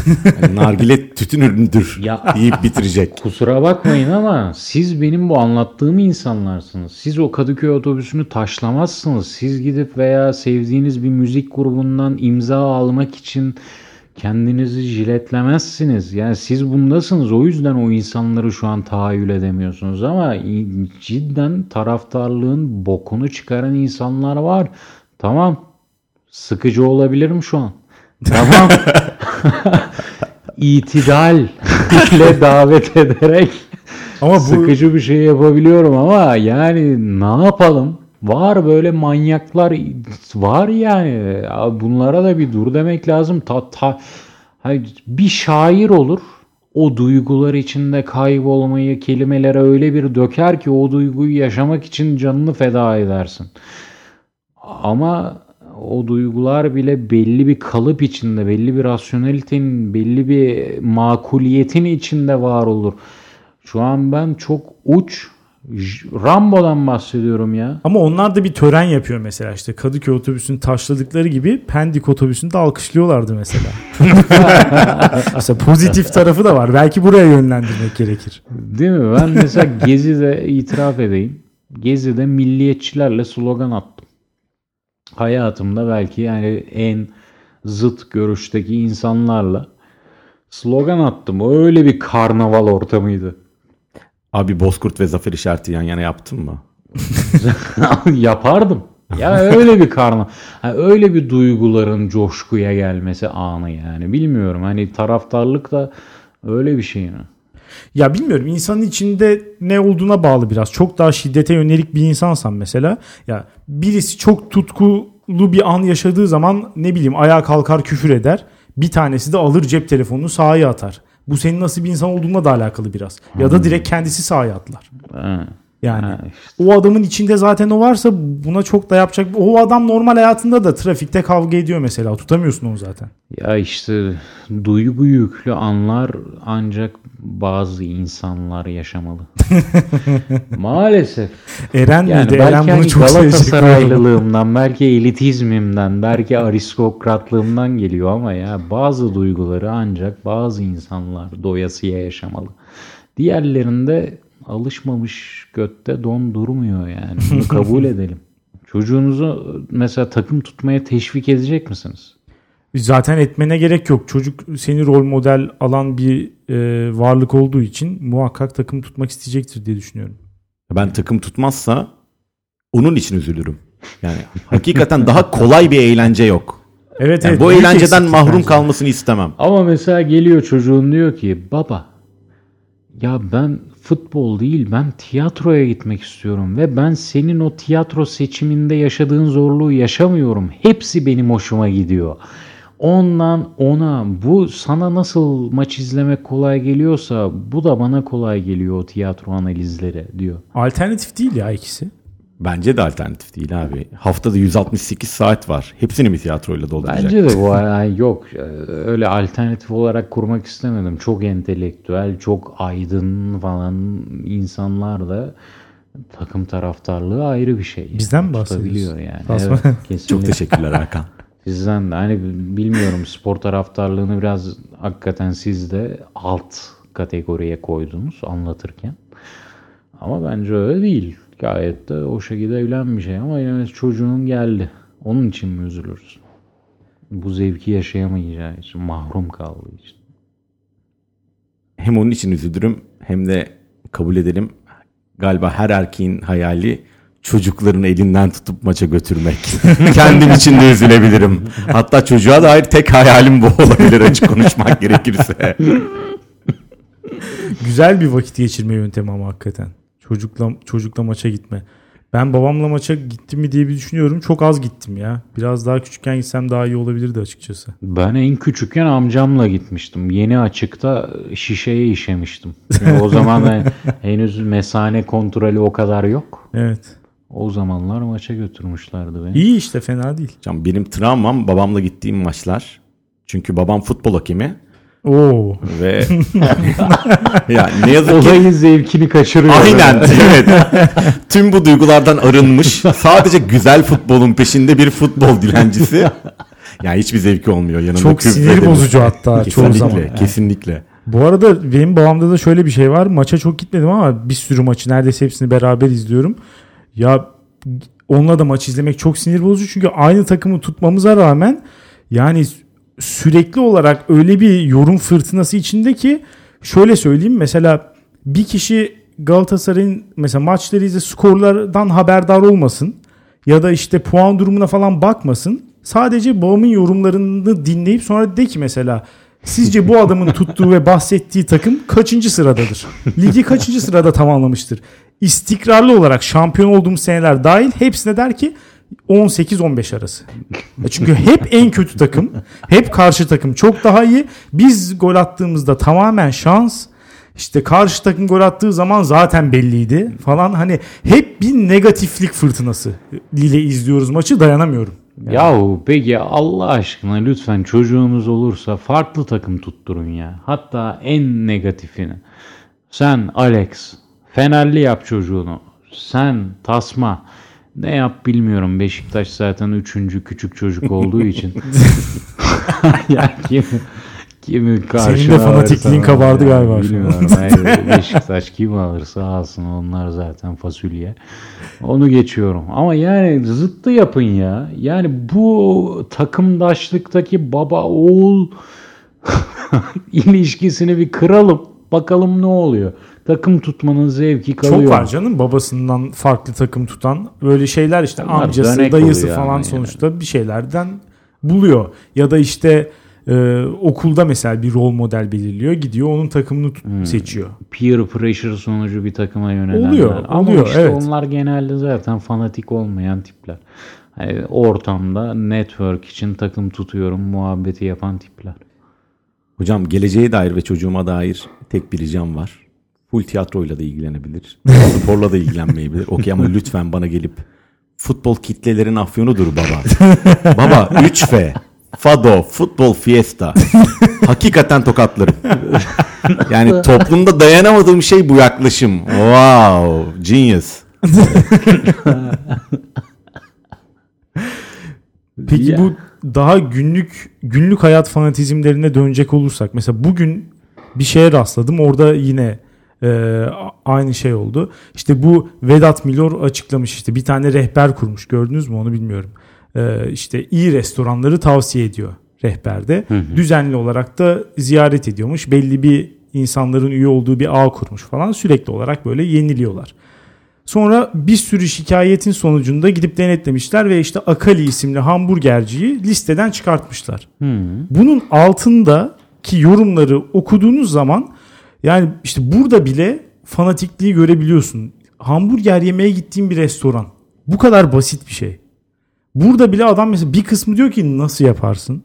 Yani [laughs] nargile tütün ürünüdür Ya- deyip bitirecek. Kusura bakmayın ama siz benim bu anlattığım insanlarsınız. Siz o Kadıköy otobüsünü taşlamazsınız. Siz gidip veya sevdiğiniz bir müzik grubundan imza almak için kendinizi jiletlemezsiniz. Yani siz bundasınız. O yüzden o insanları şu an tahayyül edemiyorsunuz. Ama cidden taraftarlığın bokunu çıkaran insanlar var. Tamam. Sıkıcı olabilirim şu an. [laughs] Tamam. İtidal [laughs] ile davet ederek Ama bu sıkıcı bir şey yapabiliyorum ama yani ne yapalım? Var böyle manyaklar var yani. Ya Bunlara da bir dur demek lazım. Ta, ta, bir şair olur. o duygular içinde kaybolmayı kelimelere öyle bir döker ki o duyguyu yaşamak için canını feda edersin. Ama o duygular bile belli bir kalıp içinde, belli bir rasyonelitenin, belli bir makuliyetin içinde var olur. Şu an ben çok uç Rambo'dan bahsediyorum ya. Ama onlar da bir tören yapıyor mesela işte Kadıköy otobüsünü taşladıkları gibi Pendik otobüsünü de alkışlıyorlardı mesela. [laughs] mesela pozitif tarafı da var. Belki buraya yönlendirmek gerekir. Değil mi? Ben mesela Gezi'de itiraf edeyim. Gezi'de milliyetçilerle slogan attım. Hayatımda belki yani en zıt görüşteki insanlarla slogan attım. Öyle bir karnaval ortamıydı. Abi Bozkurt ve Zafer işareti yan yana yaptın mı? [laughs] Yapardım. Ya öyle bir karna, yani öyle bir duyguların coşkuya gelmesi anı yani. Bilmiyorum hani taraftarlık da öyle bir şey mi? Ya bilmiyorum insanın içinde ne olduğuna bağlı biraz. Çok daha şiddete yönelik bir insansan mesela ya birisi çok tutkulu bir an yaşadığı zaman ne bileyim ayağa kalkar küfür eder. Bir tanesi de alır cep telefonunu sahaya atar. Bu senin nasıl bir insan olduğunla da alakalı biraz. Ya da direkt kendisi sahaya atlar. Ha. Yani Ha, işte. o adamın içinde zaten o varsa buna çok da yapacak. O adam normal hayatında da trafikte kavga ediyor mesela. Tutamıyorsun onu zaten. Ya işte duygu yüklü anlar ancak bazı insanlar yaşamalı. [laughs] Maalesef. Eren Yani miydi? belki Eren bunu hani çok. Galatasaraylılığımdan, belki elitizmimden, belki aristokratlığımdan geliyor ama ya bazı duyguları ancak bazı insanlar doyasıya yaşamalı. Diğerlerinde alışmamış götte don durmuyor yani. Bunu kabul [laughs] edelim. Çocuğunuzu mesela takım tutmaya teşvik edecek misiniz? Zaten etmene gerek yok. Çocuk seni rol model alan bir e, varlık olduğu için muhakkak takım tutmak isteyecektir diye düşünüyorum. Ben takım tutmazsa onun için üzülürüm. Yani hakikaten daha kolay bir eğlence yok. Evet Yani evet. bu eğlenceden mahrum bence. kalmasını istemem. Ama mesela geliyor çocuğun diyor ki baba ya ben futbol değil ben tiyatroya gitmek istiyorum ve ben senin o tiyatro seçiminde yaşadığın zorluğu yaşamıyorum. Hepsi benim hoşuma gidiyor. Ondan ona bu sana nasıl maç izlemek kolay geliyorsa bu da bana kolay geliyor o tiyatro analizleri diyor. Alternatif değil ya ikisi. Bence de alternatif değil abi. Haftada 168 saat var. Hepsini mi tiyatroyla dolduracak? Bence de bu ay- yok Ee, öyle alternatif olarak kurmak istemedim. Çok entelektüel, çok aydın falan insanlar da takım taraftarlığı ayrı bir şey. Bizden mi bahsediyorsun? Yani. Evet, kesinlikle. Çok teşekkürler Hakan. [laughs] Sizden de hani bilmiyorum spor taraftarlığını biraz hakikaten siz de alt kategoriye koydunuz anlatırken. Ama bence öyle değil. Gayet de o şekilde evlen bir şey ama yine çocuğun geldi. Onun için mi üzülürüz? Bu zevki yaşayamayacağı için, mahrum kaldığı için. Hem onun için üzülürüm hem de kabul edelim. Galiba her erkeğin hayali çocukların elinden tutup maça götürmek. [laughs] Kendim için de üzülebilirim. Hatta çocuğa dair tek hayalim bu olabilir açık konuşmak [laughs] gerekirse. Güzel bir vakit geçirme yöntemi ama hakikaten. Çocukla çocukla maça gitme. Ben babamla maça gittim mi diye bir düşünüyorum. Çok az gittim ya. Biraz daha küçükken gitsem daha iyi olabilirdi açıkçası. Ben en küçükken amcamla gitmiştim. Yeni açıkta şişeye işemiştim. Çünkü o zaman [laughs] henüz mesane kontrolü o kadar yok. Evet. O zamanlar maça götürmüşlerdi beni. İyi işte fena değil. Can, benim travmam babamla gittiğim maçlar. Çünkü babam futbol hakemi Oo. ve [laughs] ya ne yazık ki Olayın zevkini kaçırıyor. Aynen [laughs] evet. Tüm bu duygulardan arınmış. Sadece güzel futbolun peşinde bir futbol dilencisi. Yani hiçbir zevki olmuyor yanında. Çok sinir bozucu hatta çoğu Kesinlikle, zaman. kesinlikle. Bu arada benim babamda da şöyle bir şey var. Maça çok gitmedim ama bir sürü maçı neredeyse hepsini beraber izliyorum. Ya onunla da maç izlemek çok sinir bozucu. Çünkü aynı takımı tutmamıza rağmen yani sürekli olarak öyle bir yorum fırtınası içinde ki şöyle söyleyeyim. Mesela bir kişi Galatasaray'ın mesela maçları izle skorlardan haberdar olmasın. Ya da işte puan durumuna falan bakmasın. Sadece babamın yorumlarını dinleyip sonra de ki mesela Sizce bu adamın tuttuğu ve bahsettiği takım kaçıncı sıradadır? Ligi kaçıncı sırada tamamlamıştır? İstikrarlı olarak şampiyon olduğumuz seneler dahil hepsine der ki 18-15 arası. Ya Çünkü hep en kötü takım, hep karşı takım çok daha iyi. Biz gol attığımızda tamamen şans. İşte karşı takım gol attığı zaman zaten belliydi falan. Hani hep bir negatiflik fırtınası ile izliyoruz maçı dayanamıyorum. Yahu peki Allah aşkına lütfen çocuğunuz olursa farklı takım tutturun ya. Hatta en negatifini. Sen Alex Fenerli yap çocuğunu. Sen Tasma ne yap bilmiyorum. Beşiktaş zaten üçüncü küçük çocuk olduğu için. [laughs] [laughs] ya kim kimin karşına Senin de fanatikliğin kabardı galiba şu an. Bilmiyorum. Hayır, Beşiktaş kim alırsa alsın onlar zaten fasulye. Onu geçiyorum. Ama yani zıttı yapın ya. Yani bu takımdaşlıktaki baba oğul [laughs] ilişkisini bir kıralım. Bakalım ne oluyor. Takım tutmanın zevki kalıyor. Çok var canım babasından farklı takım tutan böyle şeyler işte Onlar amcası dayısı falan yani. sonuçta bir şeylerden buluyor. Ya da işte e, okulda mesela bir rol model belirliyor gidiyor onun takımını tut- Hmm. seçiyor. peer pressure sonucu bir takıma yönelenler. Oluyor, Ama oluyor, işte evet. onlar genelde zaten fanatik olmayan tipler. Hani ortamda network için takım tutuyorum muhabbeti yapan tipler. Hocam geleceğe dair ve çocuğuma dair tek bir ricam var. Full tiyatroyla da ilgilenebilir. [laughs] Sporla da ilgilenmeyebilir. Okey ama lütfen bana gelip futbol kitlelerin afyonudur baba. [laughs] baba 3F. Fado, futbol fiesta. Hakikaten tokatlarım. Yani [laughs] toplumda dayanamadığım şey bu yaklaşım. Wow, genius. Peki Ya. bu daha günlük günlük hayat fanatizmlerine dönecek olursak mesela bugün bir şeye rastladım orada yine e, aynı şey oldu. İşte bu Vedat Milor açıklamış işte bir tane rehber kurmuş gördünüz mü onu bilmiyorum. E, işte iyi restoranları tavsiye ediyor rehberde. Düzenli olarak da ziyaret ediyormuş. Belli bir insanların üye olduğu bir ağ kurmuş falan sürekli olarak böyle yeniliyorlar. Sonra bir sürü şikayetin sonucunda gidip denetlemişler ve işte Akali isimli hamburgerciyi listeden çıkartmışlar. Bunun altındaki yorumları okuduğunuz zaman yani işte burada bile fanatikliği görebiliyorsun. Hamburger yemeye gittiğin bir restoran. Bu kadar basit bir şey. Burada bile adam mesela bir kısmı diyor ki nasıl yaparsın?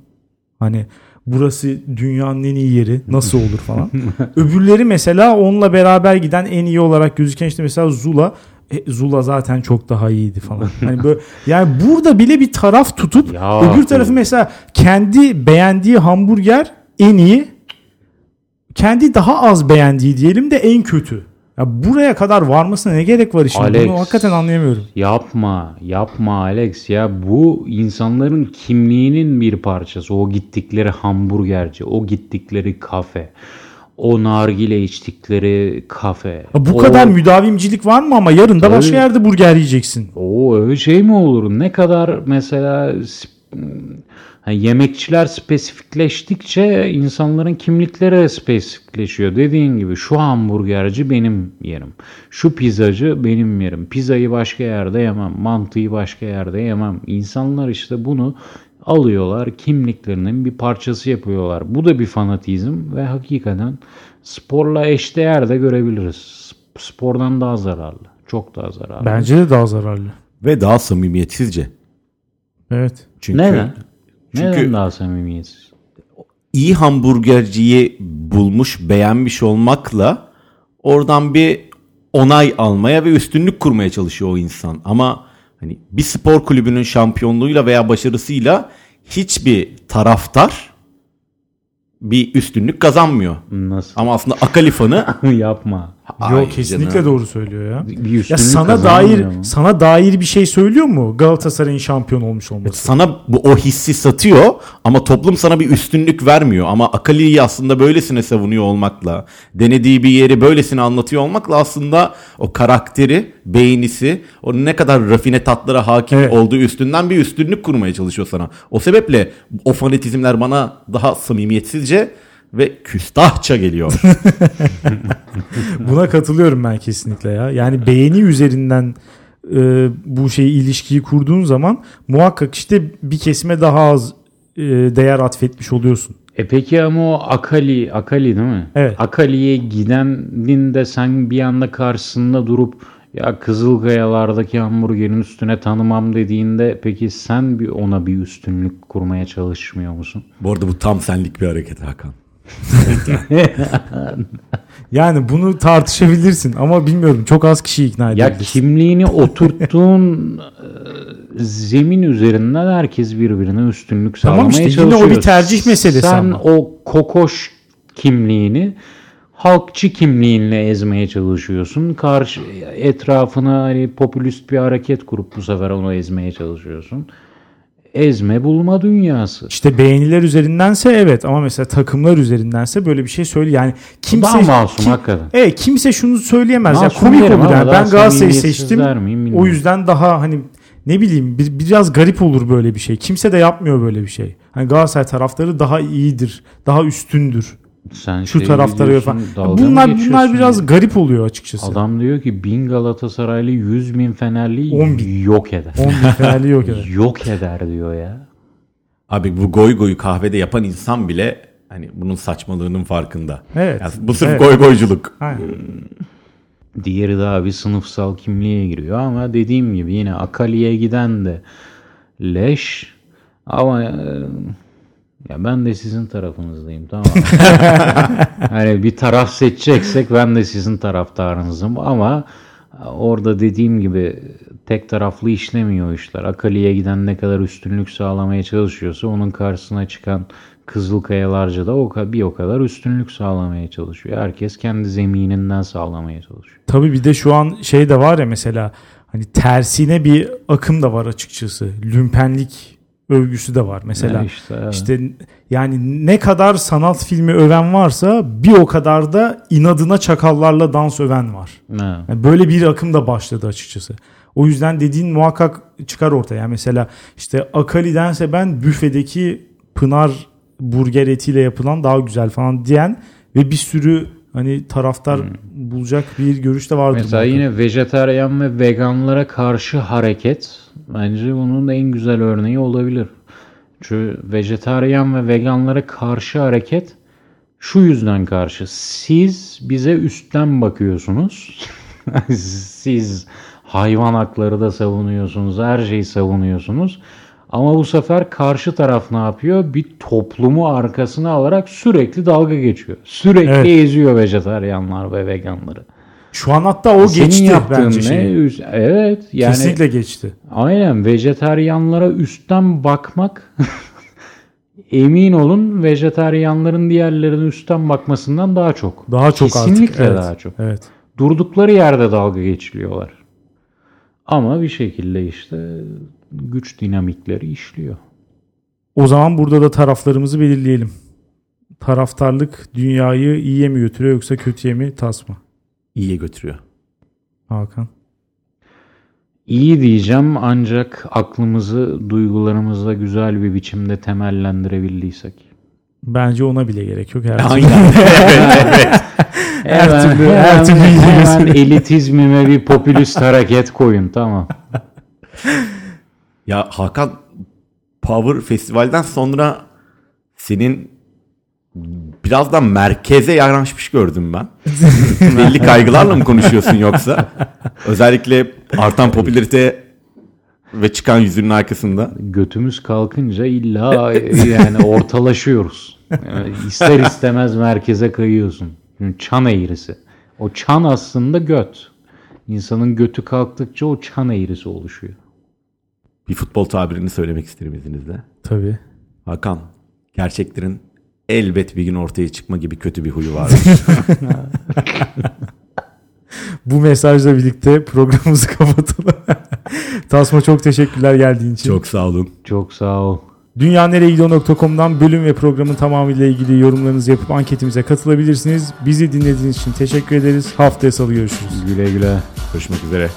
Hani burası dünyanın en iyi yeri nasıl [laughs] olur falan. Öbürleri mesela onunla beraber giden en iyi olarak gözüken işte mesela Zula e, Zula zaten çok daha iyiydi falan. Hani böyle [laughs] yani burada bile bir taraf tutup Ya. öbür tarafı mesela kendi beğendiği hamburger en iyi kendi daha az beğendiği diyelim de en kötü. Ya buraya kadar varmasına ne gerek var işin? Alex. Bunu hakikaten anlayamıyorum. Yapma, yapma Alex ya bu insanların kimliğinin bir parçası. O gittikleri hamburgerci, o gittikleri kafe, o nargile içtikleri kafe. Ya bu o, kadar müdavimcilik var mı ama yarın da başka yerde burger yiyeceksin. O öyle şey mi olur? Ne kadar mesela hani yemekçiler spesifikleştikçe insanların kimlikleri de spesifikleşiyor. Dediğin gibi şu hamburgerci benim yerim. Şu pizzacı benim yerim. Pizzayı başka yerde yemem. Mantıyı başka yerde yemem. İnsanlar işte bunu alıyorlar. Kimliklerinin bir parçası yapıyorlar. Bu da bir fanatizm ve hakikaten sporla eşdeğer de görebiliriz. Spordan daha zararlı. Çok daha zararlı. Bence de daha zararlı. Ve daha samimiyetsizce. Evet. Çünkü Neden? Çünkü Neden daha samimiyetsiz? iyi hamburgerciyi bulmuş, beğenmiş olmakla oradan bir onay almaya ve üstünlük kurmaya çalışıyor o insan. Ama hani bir spor kulübünün şampiyonluğuyla veya başarısıyla hiçbir taraftar bir üstünlük kazanmıyor. Nasıl? Ama aslında Akali [laughs] fanı Yok kesinlikle canım. doğru söylüyor ya. Bir Ya sana dair mu? sana dair bir şey söylüyor mu Galatasaray'ın şampiyon olmuş olması? sana bu o hissi satıyor ama toplum sana bir üstünlük vermiyor. Ama Akali'yi aslında böylesine savunuyor olmakla, denediği bir yeri böylesine anlatıyor olmakla aslında o karakteri, beğenisi, o ne kadar rafine tatlara hakim Evet. olduğu üstünden bir üstünlük kurmaya çalışıyor sana. O sebeple o fanatizmler bana daha samimiyetsizce ve küstahça geliyor. [laughs] Buna katılıyorum ben kesinlikle ya. Yani beğeni üzerinden e, bu şeyi ilişkiyi kurduğun zaman muhakkak işte bir kesime daha az e, değer atfetmiş oluyorsun. E peki ama o Akali, Akali değil mi? Evet. Akali'ye gidenin de sen bir anda karşısında durup Ya Kızılkayalardaki hamburgerin üstüne tanımam dediğinde peki sen bir ona bir üstünlük kurmaya çalışmıyor musun? Bu arada bu tam senlik bir hareket Hakan. [laughs] Yani bunu tartışabilirsin ama bilmiyorum çok az kişi ikna Ya edebilirsin. kimliğini oturttuğun e, zemin üzerinden herkes birbirine üstünlük Tamam sağlamaya işte, yine çalışıyor. o bir tercih meselesi Sen ama. o kokoş kimliğini halkçı kimliğinle ezmeye çalışıyorsun. Karşı etrafına hani popülist bir hareket kurup bu sefer onu ezmeye çalışıyorsun. Ezme bulma dünyası. İşte beğeniler üzerindense evet ama mesela takımlar üzerindense böyle bir şey söyle yani kimse Daha masum kim- hakikaten. Evet kimse şunu söyleyemez ya Masum komik olur yani ben Galatasaray'ı seçtim miyim o yüzden daha hani ne bileyim bir, biraz garip olur böyle bir şey. Kimse de yapmıyor böyle bir şey. Hani Galatasaray taraftarı daha iyidir, daha üstündür. Sen Şu şey taraftarı falan. Bunlar bunlar biraz ya? garip oluyor açıkçası. Adam diyor ki bin Galatasaraylı 100 bin Fenerli 10 bin. yok eder. 10 bin Fenerli yok eder. [laughs] Yok eder diyor ya. Abi bu goy goyu kahvede yapan insan bile hani bunun saçmalığının farkında. Evet. Yani bu sırf Evet. goy goyculuk. Aynen. Diğeri daha bir sınıfsal kimliğe giriyor ama dediğim gibi yine Akali'ye giden de leş ama e, ya ben de sizin tarafınızdayım tamam mı? [laughs] hani bir taraf seçeceksek ben de sizin taraftarınızım ama orada dediğim gibi tek taraflı işlemiyor işler. Akali'ye giden ne kadar üstünlük sağlamaya çalışıyorsa onun karşısına çıkan Kızılkayalarca da o bir o kadar üstünlük sağlamaya çalışıyor. Herkes kendi zemininden sağlamaya çalışıyor. Tabii bir de şu an şey de var ya mesela hani tersine bir akım da var açıkçası. Lümpenlik övgüsü de var. Mesela Yani işte, evet. işte yani ne kadar sanat filmi öven varsa bir o kadar da inadına çakallarla dans öven var. Ha. Yani böyle bir akım da başladı açıkçası. O yüzden dediğin muhakkak çıkar ortaya. Yani mesela işte Akali'dense ben büfedeki Pınar burger etiyle yapılan daha güzel falan diyen ve bir sürü hani taraftar bulacak bir görüş de vardır. Mesela muhakkak. yine vejetaryen ve veganlara karşı hareket bence bunun en güzel örneği olabilir. Çünkü vejetaryen ve veganlara karşı hareket şu yüzden karşı. Siz bize üstten bakıyorsunuz. [laughs] Siz hayvan hakları da savunuyorsunuz. Her şeyi savunuyorsunuz. Ama bu sefer karşı taraf ne yapıyor? Bir toplumu arkasına alarak sürekli dalga geçiyor. Sürekli Evet. eziyor vejetaryenler ve veganları. Şu an hatta o Senin geçti yaptığın bence ne? şeyi. Evet. Yani Kesinlikle geçti. aynen vejetaryenlara üstten bakmak [laughs] emin olun vejetaryenlerin diğerlerine üstten bakmasından daha çok. Daha çok Kesinlikle artık. Evet. daha çok. Evet. Durdukları yerde dalga geçiliyorlar. Ama bir şekilde işte güç dinamikleri işliyor. O zaman burada da taraflarımızı belirleyelim. Taraftarlık dünyayı iyiye mi götürüyor yoksa kötüye mi tas mı? İyiye götürüyor. Hakan. İyi diyeceğim ancak aklımızı duygularımızla güzel bir biçimde temellendirebildiysek. Bence ona bile gerek yok. Her [laughs] Aynen. [laughs] Her Hemen- türlü- her hemen- türlü hemen diyorsun. [laughs] elitizmime bir popülist hareket koyun tamam. Ya Hakan Power Festival'den sonra senin birazdan merkeze yanaşmış gördüm ben. [laughs] Belli kaygılarla mı konuşuyorsun yoksa? Özellikle artan popülarite ve çıkan yüzünün arkasında. Götümüz kalkınca illa yani [laughs] ortalaşıyoruz. Yani ister istemez merkeze kayıyorsun. Çan eğrisi. O çan aslında göt. İnsanın götü kalktıkça o çan eğrisi oluşuyor. Bir futbol tabirini söylemek isterim izninizle. Tabii. Hakan, gerçeklerin elbet bir gün ortaya çıkma gibi kötü bir huyu var. [laughs] Bu mesajla birlikte programımızı [laughs] kapatalım. Tasma çok teşekkürler geldiğin için. Çok sağ olun. Çok sağ ol. Dünyaneregidiyor.com'dan bölüm ve programın tamamıyla ilgili yorumlarınızı yapıp anketimize katılabilirsiniz. Bizi dinlediğiniz için teşekkür ederiz. Haftaya salı görüşürüz. Güle güle. Görüşmek üzere.